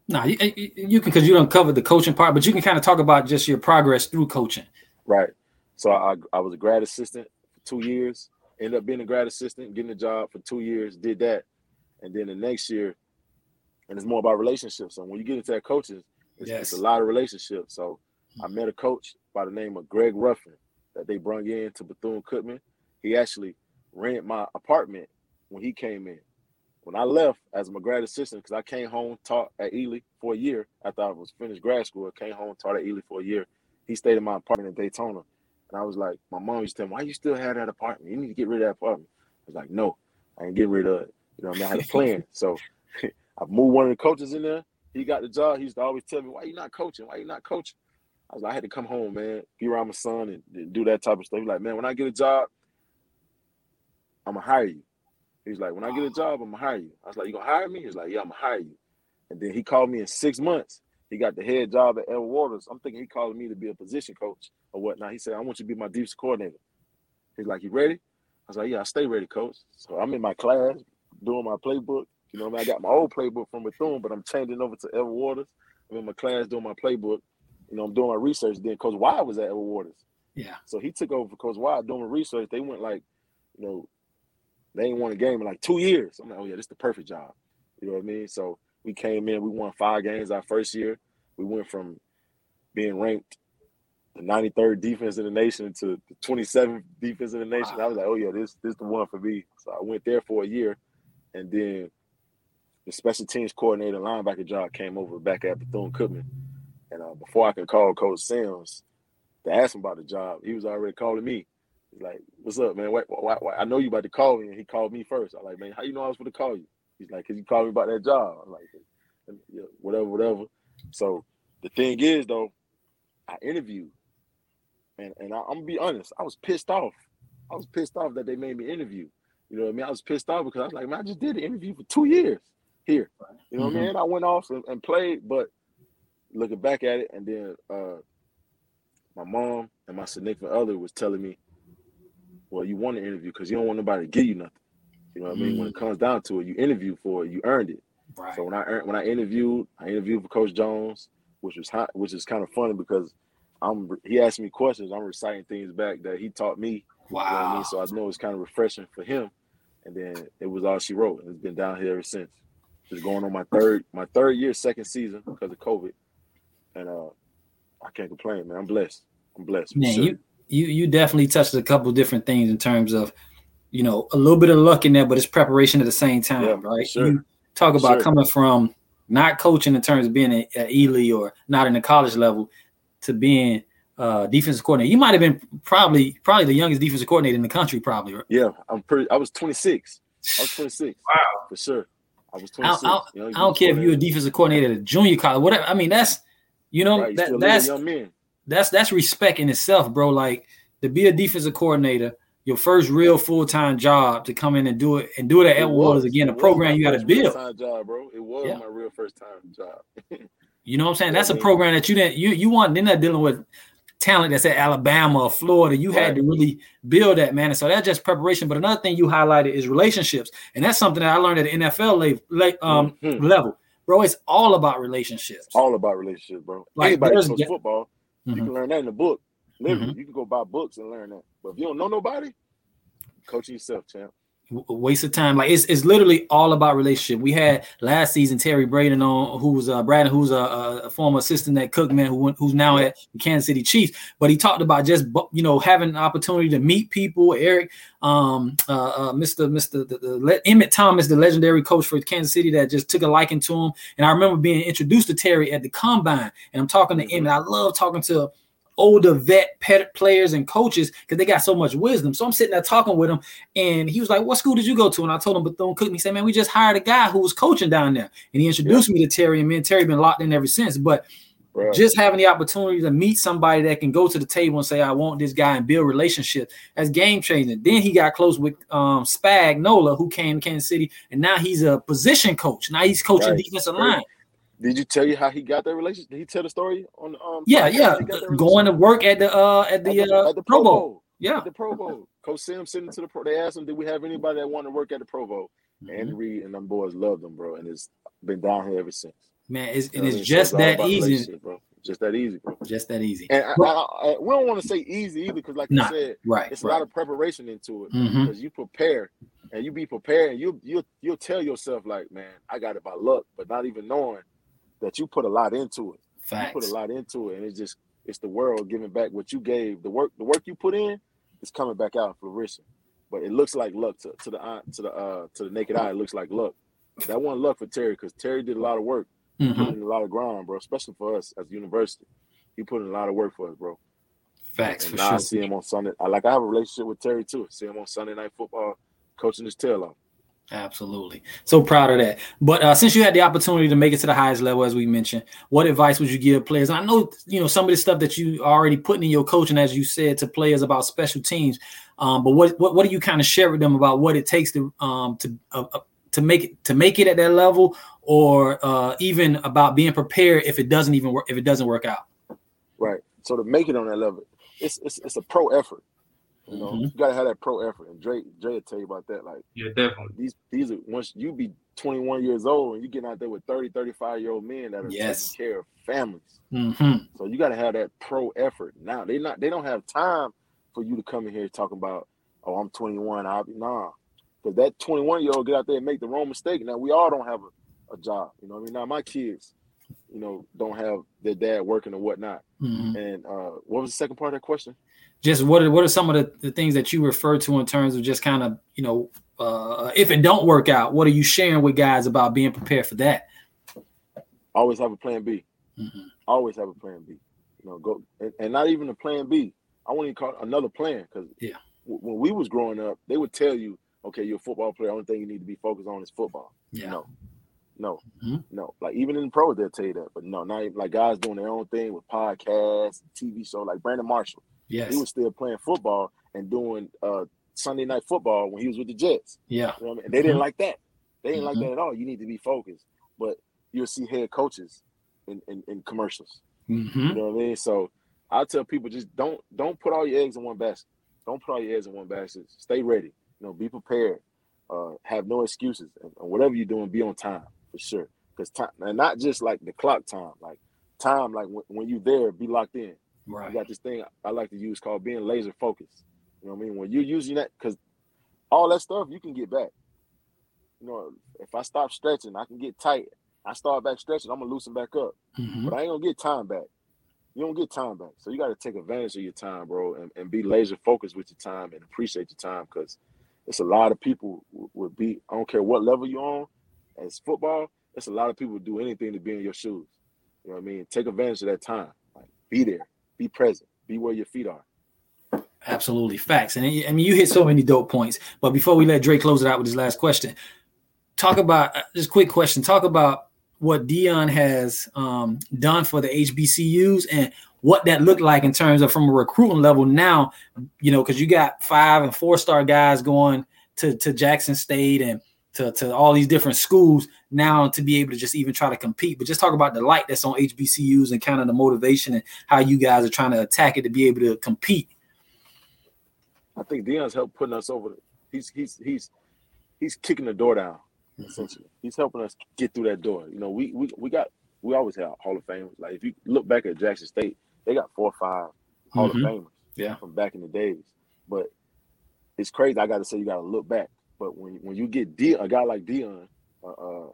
No, you, you you can because you don't cover the coaching part, but you can kind of talk about just your progress through coaching.
Right. So I I was a grad assistant for two years. Ended up being a grad assistant, getting a job for two years. Did that, and then the next year, and it's more about relationships. So when you get into that coaching, it's,
Yes.
it's a lot of relationships. So I mm-hmm. met a coach by the name of Greg Ruffin that they brung in to Bethune Cookman. He actually rented my apartment when he came in. When I left as my grad assistant, because I came home, taught at Ely for a year after I was finished grad school. I came home, taught at Ely for a year. He stayed in my apartment in Daytona. And I was like, my mom used to tell me, why you still have that apartment? You need to get rid of that apartment. I was like, no, I ain't getting rid of it. You know I mean? I had a plan. so I moved one of the coaches in there. He got the job. He used to always tell me, why you not coaching? Why you not coaching? I was like, I had to come home, man, be around my son and, and do that type of stuff. He's like, man, when I get a job, I'm gonna hire you. He's like, when I get a job, I'm gonna hire you. I was like, you gonna hire me? He's like, yeah, I'm gonna hire you. And then he called me in six months. He got the head job at Edward Waters. I'm thinking he calling me to be a position coach or whatnot. He said, I want you to be my defensive coordinator. He's like, you ready? I was like, yeah, I stay ready, coach. So I'm in my class doing my playbook. You know, what I, mean? I got my old playbook from Bethune, but I'm changing over to Edward Waters. I'm in my class doing my playbook. You know, I'm doing my research. Then Coach Wyatt was at Edward Waters.
Yeah.
So he took over for Coach Wyatt doing research. They went like, you know, they ain't won a game in like two years. I'm like, oh yeah, this is the perfect job. You know what I mean? So we came in, we won five games our first year. We went from being ranked the 93rd defense in the nation to the 27th defense in the nation. I was like, oh yeah, this this the one for me. So I went there for a year, and then the special teams coordinator linebacker job came over back at Bethune Cookman. And uh, before I could call Coach Sims to ask him about the job, he was already calling me. He's like, "What's up, man? Why, why, why? I know you about to call me." And he called me first. I'm like, "Man, how you know I was going to call you?" He's like, "Cause you called me about that job." I'm like, "Whatever, whatever." So the thing is, though, I interviewed, and and I, I'm gonna be honest, I was pissed off. I was pissed off that they made me interview. You know what I mean? I was pissed off because I was like, "Man, I just did an interview for two years here." You know what I mean? I went off and, and played, but looking back at it, and then uh, my mom and my significant other was telling me, "Well, you want to interview because you don't want nobody to give you nothing." You know what I mean? When it comes down to it, you interview for it, you earned it.
Right.
So when I when I interviewed, I interviewed for Coach Jones, which was hot, which is kind of funny because I'm he asked me questions, I'm reciting things back that he taught me. You know I
Wow.
mean? So I know it's kind of refreshing for him. And then it was all she wrote, and it's been down here ever since. Just going on my third my third year, second season because of COVID, and uh, I can't complain, man. I'm blessed. I'm blessed.
Man,
sure.
you you you definitely touched a couple different things in terms of, you know, a little bit of luck in there, but it's preparation at the same time,
Yeah,
right?
sure.
You talk about
Sure.
coming from not coaching in terms of being at, Ely or not in the college level to being uh defensive coordinator. You might have been probably probably the youngest defensive coordinator in the country, probably. Right?
yeah, I'm pretty. I was 26. I was 26.
Wow.
for sure. I was 26.
I,
know,
I don't care if you're a defensive coordinator at a junior college, whatever. I mean, that's you know
right,
that that's that's that's respect in itself, bro. Like to be a defensive coordinator, your first real full time job to come in and do it and do it at
It was.
again, a program you got to build.
job, bro. It was
Yeah.
my real first time job.
You know what I'm saying? That's a program that you didn't you you want. They're not dealing with talent that's at Alabama or Florida. You had to really build that man. And so that's just preparation. But another thing you highlighted is relationships, and that's something that I learned at the NFL level. Um,
Mhm.
level, bro. It's all about relationships.
All about relationships, bro.
Like,
Anybody coach football. You
Mhm.
can learn that in the book. Literally,
Mm-hmm.
you can go buy books and learn that. But if you don't know nobody, coach yourself, champ.
w- waste of time. Like it's it's literally all about relationship. We had last season Terry Bradden on, who was uh Bradden, who's a, a former assistant at Cookman, who went, who's now at the Kansas City Chiefs. But he talked about just you know having an opportunity to meet people. Eric, um, uh, uh Mr. Mr. The, the, Le- Emmett Thomas, the legendary coach for Kansas City, that just took a liking to him. And I remember being introduced to Terry at the combine, and I'm talking to
Mhm.
Emmett. I love talking to older vet pet players and coaches because they got so much wisdom. So I'm sitting there talking with him, and he was like, "What school did you go to?" And I told him Bethune Cookman. He said, "Man, we just hired a guy who was coaching down there," and he introduced yeah. me to Terry. And me and Terry been locked in ever since. But Right. Just having the opportunity to meet somebody that can go to the table and say, I want this guy and build relationships as game changing. Then he got close with um, Spagnuolo, who came to Kansas City, and now he's a position coach. Now he's coaching right. defensive line.
Did you tell you how he got that relationship? Did he tell the story on um
Yeah, yeah. Going to work at the uh at the, at the, uh, at the Pro, Bowl. Bowl. Yeah.
At the Pro Bowl. Coach Sim sent him to the pro. They asked him, Did we have anybody that wanted to work at the Pro Bowl? Mm-hmm. Andy Reid and them boys loved him, bro, and it's been down here ever since.
Man, it's, and it's just that easy.
Bro. Just that easy, bro.
Just that easy.
And I, I, I, we don't want to say easy either, because like nah, you said,
right,
it's
right.
a lot of preparation into it. Because mm-hmm. you prepare and you be prepared, and you you you'll tell yourself like, man, I got it by luck, but not even knowing that you put a lot into it.
Facts.
You put a lot into it, and it's just it's the world giving back what you gave. The work the work you put in is coming back out flourishing. But it looks like luck to, to the eye, to the uh to the naked eye. It looks like luck. That wasn't luck for Terry because Terry did a lot of work, mm-hmm. put in a lot of ground, bro. Especially for us as a university, he put in a lot of work for us, bro.
Facts.
And now sure. I see him on Sunday. I like I have a relationship with Terry too. see him on Sunday night football, coaching his tail off.
Absolutely. So proud of that. But uh, since you had the opportunity to make it to the highest level, as we mentioned, what advice would you give players? I know, you know, some of the stuff that you are already putting in your coaching, as you said, to players about special teams. Um, but what, what, what do you kind of share with them about what it takes to um, to uh, uh, to make it to make it at that level, or uh, even about being prepared if it doesn't even work if it doesn't work out?
Right. So to make it on that level, it's it's, it's a pro effort. You know, mm-hmm. you gotta have that pro effort, and Dre, Dre will tell you about that. Like,
yeah, definitely.
These, these are once you be 21 years old and you get out there with 30, 35 year old men that are yes. taking care of families.
Mm-hmm.
So you gotta have that pro effort. Now they not, they don't have time for you to come in here talking about, oh, I'm 21. I'll be nah, because that 21 year old get out there and make the wrong mistake. Now we all don't have a, a job. You know, I mean, now my kids, you know, don't have their dad working or whatnot. Mm-hmm. And uh, what was the second part of that question?
Just what are, what are some of the, the things that you refer to in terms of just kind of you know uh, if it don't work out what are you sharing with guys about being prepared for that
always have a plan b mm-hmm. always have a plan b you know go and, and, not even a plan b i want to call another plan because
yeah
w- when we was growing up they would tell you okay you're a football player only thing you need to be focused on is football
yeah
no no, mm-hmm. no. Like even in the pros, they'll tell you that. But no, not even, like guys doing their own thing with podcasts, TV show, like Brandon Marshall.
Yes.
He was still playing football and doing uh, Sunday night football when he was with the Jets.
Yeah.
You know I mean? They didn't mm-hmm. like that. They didn't mm-hmm. like that at all. You need to be focused. But you'll see head coaches in, in, in commercials.
Mm-hmm.
You know what I mean? So I tell people just don't don't put all your eggs in one basket. Don't put all your eggs in one basket. Stay ready. You know, be prepared. Uh, have no excuses. And, and whatever you're doing, be on time for sure. Because time, and not just like the clock time, like time, like when, when you're there, be locked in.
Right.
You got this thing I like to use called being laser focused. You know what I mean? When you're using that, because all that stuff you can get back. You know, if I stop stretching, I can get tight. I start back stretching, I'm gonna loosen back up. Mm-hmm. But I ain't gonna get time back. You don't get time back. So you got to take advantage of your time, bro, and, and be laser focused with your time and appreciate your time because it's a lot of people would be, I don't care what level you're on as football, it's a lot of people would do anything to be in your shoes. You know what I mean? Take advantage of that time. Like be there be present, be where your feet are.
Absolutely, facts. And I mean, you hit so many dope points. But before we let Drake close it out with his last question, talk about uh, just quick question. Talk about what Deion has um, done for the HBCUs and what that looked like in terms of from a recruiting level now. You know, because you got five and four star guys going to to Jackson State and to, to all these different schools now to be able to just even try to compete. But just talk about the light that's on HBCUs and kind of the motivation and how you guys are trying to attack it to be able to compete.
I think Deion's helped putting us over. He's he's he's he's kicking the door down. Mm-hmm. Essentially, he's helping us get through that door. You know, we we we got we always have Hall of Fame. Like if you look back at Jackson State, they got four or five Hall mm-hmm. of Famers.
Yeah,
from back in the days. But it's crazy. I got to say, you got to look back but when when you get De- a guy like Deion, uh, a,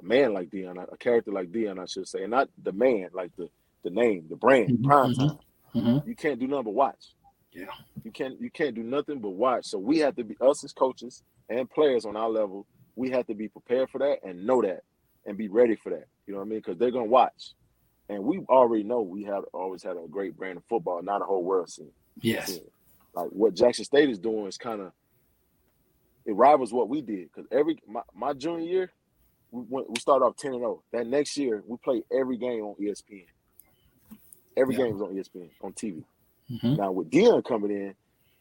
a man like Deion, a, character like Deion, I should say, and not the man, like the the name, the brand, mm-hmm. prime mm-hmm. time. Mm-hmm. You can't do nothing but watch.
Yeah,
you can't you can't do nothing but watch. So we have to be us as coaches and players on our level. We have to be prepared for that and know that and be ready for that. You know what I mean? Because they're gonna watch. and we already know we have always had a great brand of football, not a whole world scene.
Yes.
scene. Like what Jackson State is doing is kind of it rivals what we did because every my, my junior year we went, we started off ten and zero. That next year we played every game on ESPN. Every
Yeah.
game was on ESPN on TV.
Mhm.
Now with Deion coming in,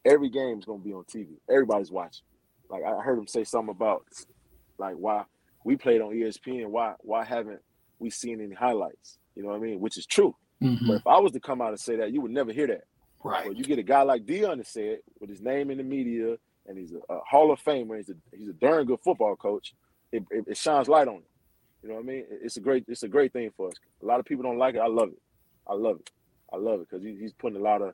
every game is gonna be on TV. Everybody's watching. Like I heard him say something about like why we played on ESPN. Why why haven't we seen any highlights? You know what I mean? Which is true.
Mhm.
But if I was to come out and say that, you would never hear that.
Right.
Well, you get a guy like Deion to say it with his name in the media, and he's a, a Hall of Famer. He's a he's a darn good football coach. It, it, it shines light on it. You know what I mean? It- It's a great it's a great thing for us. A lot of people don't like it. I love it. I love it. I love it because he, he's putting a lot of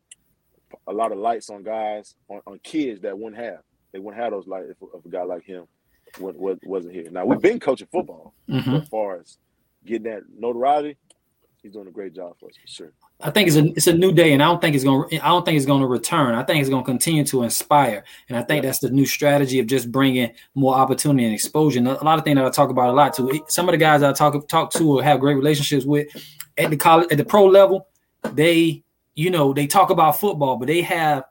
a lot of lights on guys on, on kids that wouldn't have. They wouldn't have those lights if, if a guy like him wa- wa- wasn't here. Now we've been coaching football,
Mhm.
as far as getting that notoriety, he's doing a great job for us for sure.
I think it's a it's a new day, and I don't think it's going. to I don't think it's to return. I think it's going to continue to inspire, and I think
Yeah.
that's the new strategy of just bringing more opportunity and exposure. And a lot of things that I talk about a lot too. Some of the guys I talk talk to or have great relationships with at the college at the pro level, they you know they talk about football, but they have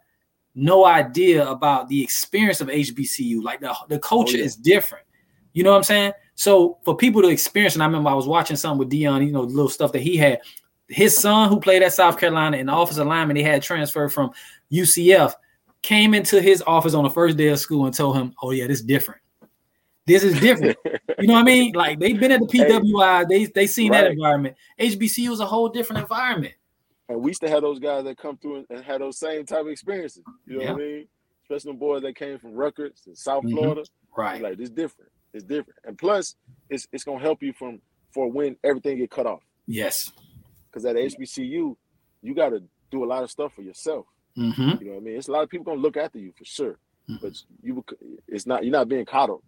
no idea about the experience of HBCU. Like the the culture oh,
yeah.
is different. You know what I'm saying? So for people to experience, and I remember I was watching something with Deion, you know, the little stuff that he had. His son, who played at South Carolina in the offensive lineman, he had transferred from UCF, came into his office on the first day of school and told him, "Oh yeah, this is different. This is different." you know what I mean? Like they've been at the PWI, they they seen that environment. HBCU is a whole different environment.
And we used to have those guys that come through and, had those same type of experiences. You know what I mean? Especially them boys that came from Rutgers and South
Mhm.
Florida.
Right.
Like it's different. It's different. And plus, it's it's gonna help you from for when everything get cut off.
Yes.
Because at HBCU, you got to do a lot of stuff for yourself.
hmm
You know what I mean? It's a lot of people gonna look after you for sure,
Mhm.
but you it's not you're not being coddled.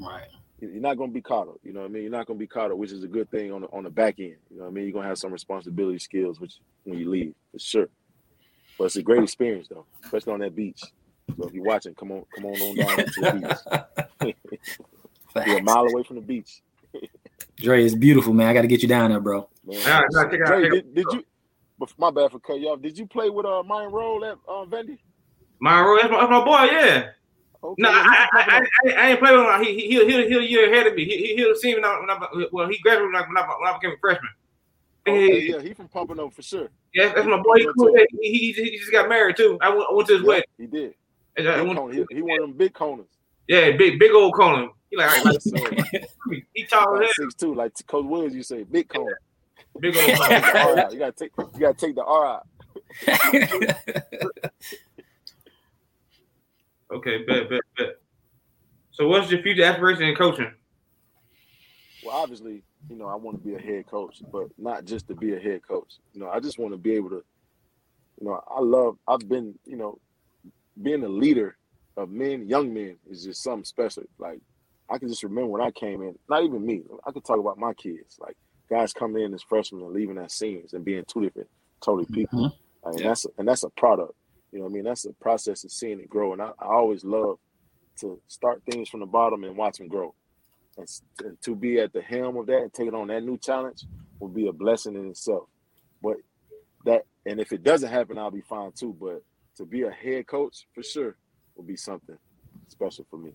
Right.
You're not gonna be coddled. You know what I mean? You're not gonna be coddled, which is a good thing on the on the back end. You know what I mean? You're gonna have some responsibility skills, which when you leave for sure. But it's a great experience though, especially on that beach. So if you're watching, come on, come on on down to the beach. You're a mile away from the beach.
Dre, it's beautiful, man. I got to get you down there, bro.
Man.
Yeah, no, check out,
Dre,
check
did, did you? But my bad for cut you off. Did you play with uh Mine Roll at uh, Vendy?
My that's my, that's my boy, yeah.
Okay,
No, I, I, I, I, I ain't play with him. He he he he, he a year ahead of me. He he he'll see me when I, when I well he graduated when I, when I, when I became a freshman.
Okay,
He-
yeah, he from Pompano for sure.
yeah, that's my boy. He, cool. he, he, he just got married too. I went, I went to his
Yeah,
wedding.
he did.
And I went-
He, he one of them big coners.
yeah, big big old Conan. He like, like
So,
he tall
about six two, like Coach Williams, you say big cone.
hell. Big old
Take the
Conan.
R out. You gotta take you gotta take the R out.
okay, bet bet bet. So what's your future aspiration in coaching?
Well, obviously, you know, I want to be a head coach, but not just to be a head coach. You know, I just want to be able to, you know, I love, I've been, you know, being a leader of men, young men is just something special. Like, I can just remember when I came in, not even me, I could talk about my kids, like guys coming in as freshmen and leaving as seniors and being two different, totally people.
Mhm.
Like, and
Yeah.
that's, and that's a product, you know what I mean? That's a process of seeing it grow. And I, I always love to start things from the bottom and watch them grow and and to be at the helm of that and taking on that new challenge will be a blessing in itself. But that, and if it doesn't happen, I'll be fine too. But to be a head coach for sure will be something special for me.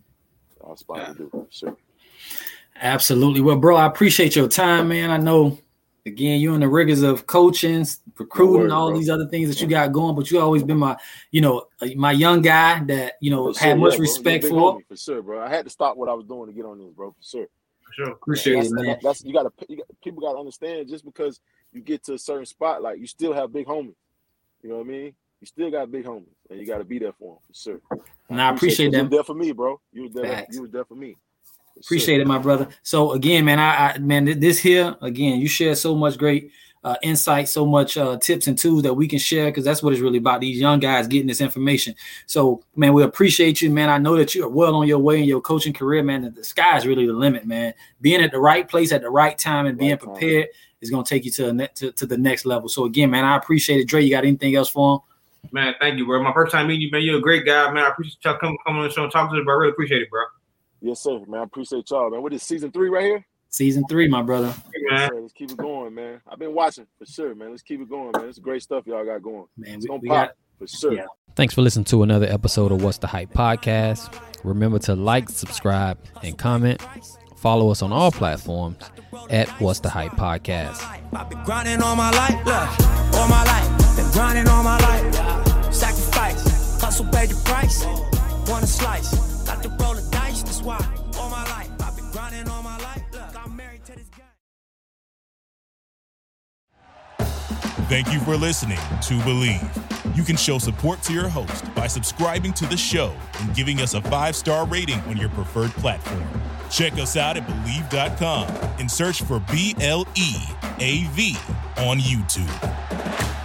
I aspire to do for sure.
Absolutely. Well, bro, I appreciate your time, man. I know, again, you're in the rigors of coaching, recruiting,
worries,
all
bro.
these other things that you got going, but you always been my, you know, my young guy that, you know,
For sure,
had much
yeah, bro.
Respect for.
homie, for sure, bro. I had to stop what I was doing to get on this, bro, for sure.
For sure.
Appreciate
that's,
it, man.
that- that's you gotta you got, people gotta understand just because you get to a certain spot, like you still have big homies. You know what I mean? You still got big homies, and you got to be there for them for sure.
And I appreciate
you. You
that.
were there for me, bro. You were there.
Facts.
You were there for me. For
Appreciate
sure.
it, my brother. So again, man, I, I man, this here again, you share so much great uh, insight, so much uh, tips and tools that we can share because that's what it's really about. These young guys getting this information. So, man, we appreciate you, man. I know that you are well on your way in your coaching career, man. The, the sky is really the limit, man. Being at the right place at the right time and being
Right time.
prepared is going to take you to, the ne- to to the next level. So again, man, I appreciate it. Dre, you got anything else for him?
Man, thank you, bro. My first time meeting you, man. You're a great guy, man. I appreciate y'all coming coming on the show and talking to us, bro. I really appreciate it, bro.
Yes, sir, man. I appreciate y'all, man. What is season three right here?
Season three, my brother.
man.
Let's keep it going, man. I've been watching for sure, man. Let's keep it going, man. It's great stuff y'all got going.
Man,
It's
we,
gonna
we
pop
got
for sure.
Yeah.
Thanks for listening to another episode of What's the Hype podcast. Remember to like, subscribe, and comment. Follow us on all platforms at What's the Hype podcast.
I've been grinding all my life, look, all my life. Been grinding all my life. Paid the price. Want slice, to roll the dice. That's why all my life I've been grinding all my life. Look, I'm married to this guy.
Thank you for listening to Bleav. You can show support to your host by subscribing to the show and giving us a five star rating on your preferred platform. Check us out at Bleav.com and search for B L E A V on YouTube.